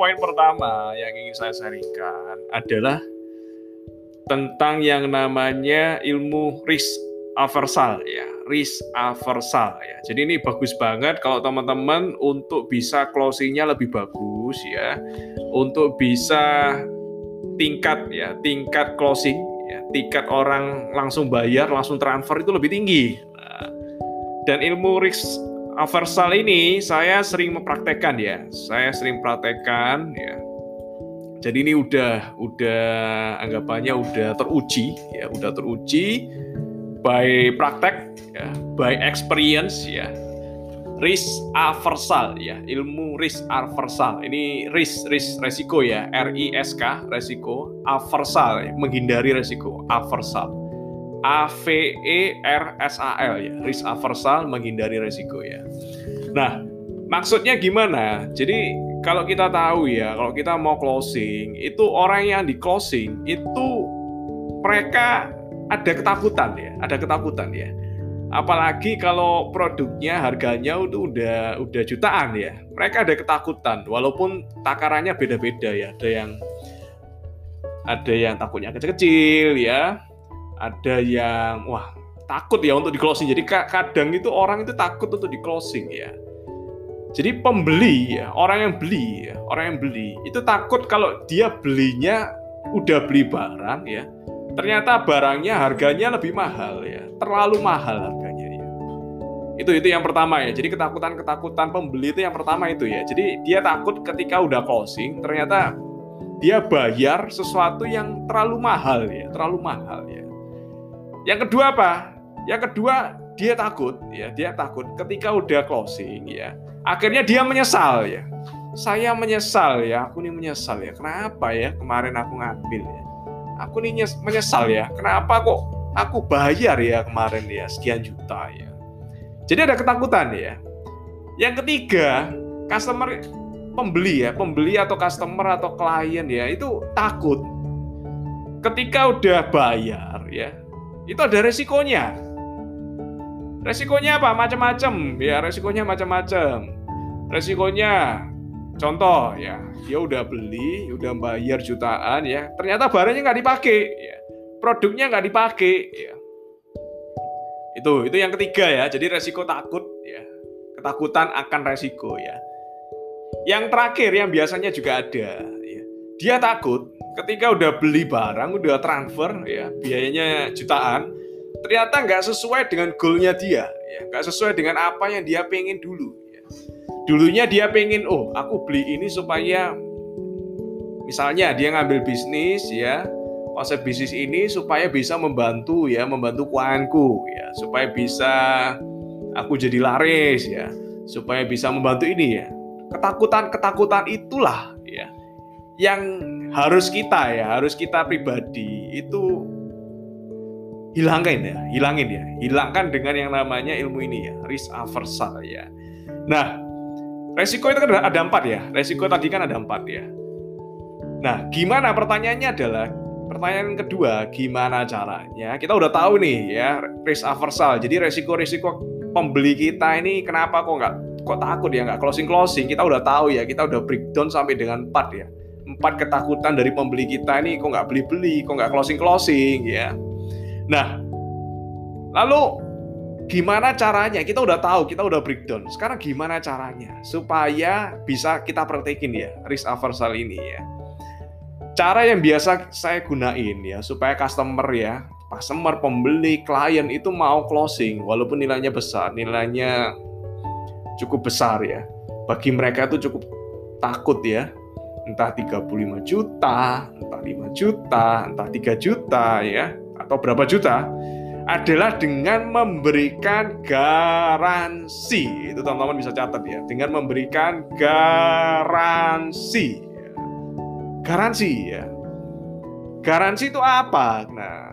Poin pertama yang ingin saya sharingkan adalah tentang yang namanya ilmu risk aversal ya, risk aversal ya. Jadi ini bagus banget kalau teman-teman untuk bisa closingnya lebih bagus ya, untuk bisa tingkat ya, tingkat closing ya, tingkat orang langsung bayar, langsung transfer itu lebih tinggi. Nah, dan ilmu risk aversal ini saya sering mempraktekkan ya. Saya sering praktekkan ya. Jadi ini udah udah anggapannya udah teruji ya, udah teruji by praktek ya, by experience ya. Risk aversal ya, ilmu risk aversal. Ini risk risk resiko ya, R I S K resiko, aversal menghindari resiko, aversal. A V E R S A L ya, risk aversal menghindari resiko ya. Nah, maksudnya gimana? Jadi kalau kita tahu ya, kalau kita mau closing, itu orang yang di closing itu mereka ada ketakutan ya, ada ketakutan ya. Apalagi kalau produknya harganya itu udah udah jutaan ya. Mereka ada ketakutan walaupun takarannya beda-beda ya. Ada yang ada yang takutnya kecil-kecil ya, ada yang wah takut ya untuk di closing. Jadi kadang itu orang itu takut untuk di closing ya. Jadi pembeli ya, orang yang beli ya, orang yang beli itu takut kalau dia belinya udah beli barang ya, ternyata barangnya harganya lebih mahal ya, terlalu mahal harganya ya. Itu itu yang pertama ya. Jadi ketakutan-ketakutan pembeli itu yang pertama itu ya. Jadi dia takut ketika udah closing ternyata dia bayar sesuatu yang terlalu mahal ya, terlalu mahal ya. Yang kedua apa? Yang kedua dia takut ya, dia takut ketika udah closing ya. Akhirnya dia menyesal ya. Saya menyesal ya, aku nih menyesal ya. Kenapa ya kemarin aku ngambil ya? Aku nih menyesal ya. Kenapa kok aku bayar ya kemarin ya sekian juta ya. Jadi ada ketakutan ya. Yang ketiga, customer pembeli ya, pembeli atau customer atau klien ya itu takut ketika udah bayar ya itu ada resikonya. Resikonya apa? Macam-macam ya, resikonya macam-macam. Resikonya contoh ya, dia udah beli, udah bayar jutaan ya, ternyata barangnya nggak dipakai ya. Produknya nggak dipakai ya. Itu itu yang ketiga ya. Jadi resiko takut ya. Ketakutan akan resiko ya. Yang terakhir yang biasanya juga ada ya. Dia takut ketika udah beli barang, udah transfer ya, biayanya jutaan, ternyata nggak sesuai dengan goalnya dia, ya, nggak sesuai dengan apa yang dia pengen dulu. Ya. Dulunya dia pengen, oh aku beli ini supaya, misalnya dia ngambil bisnis ya, konsep bisnis ini supaya bisa membantu ya, membantu keuanganku ya, supaya bisa aku jadi laris ya, supaya bisa membantu ini ya. Ketakutan-ketakutan itulah ya yang harus kita ya, harus kita pribadi itu hilangkan ya, hilangin ya, hilangkan dengan yang namanya ilmu ini ya, risk aversal ya. Nah, resiko itu kan ada empat ya, resiko tadi kan ada empat ya. Nah, gimana pertanyaannya adalah pertanyaan kedua, gimana caranya? Kita udah tahu nih ya, risk aversal. Jadi resiko-resiko pembeli kita ini kenapa kok nggak kok takut ya nggak closing closing? Kita udah tahu ya, kita udah breakdown sampai dengan empat ya empat ketakutan dari pembeli kita ini kok nggak beli-beli, kok nggak closing-closing ya. Nah, lalu gimana caranya? Kita udah tahu, kita udah breakdown. Sekarang gimana caranya supaya bisa kita praktekin ya risk aversal ini ya. Cara yang biasa saya gunain ya supaya customer ya, customer, pembeli, klien itu mau closing walaupun nilainya besar, nilainya cukup besar ya. Bagi mereka itu cukup takut ya entah 35 juta, entah 5 juta, entah 3 juta ya, atau berapa juta adalah dengan memberikan garansi. Itu teman-teman bisa catat ya, dengan memberikan garansi. Garansi ya. Garansi itu apa? Nah,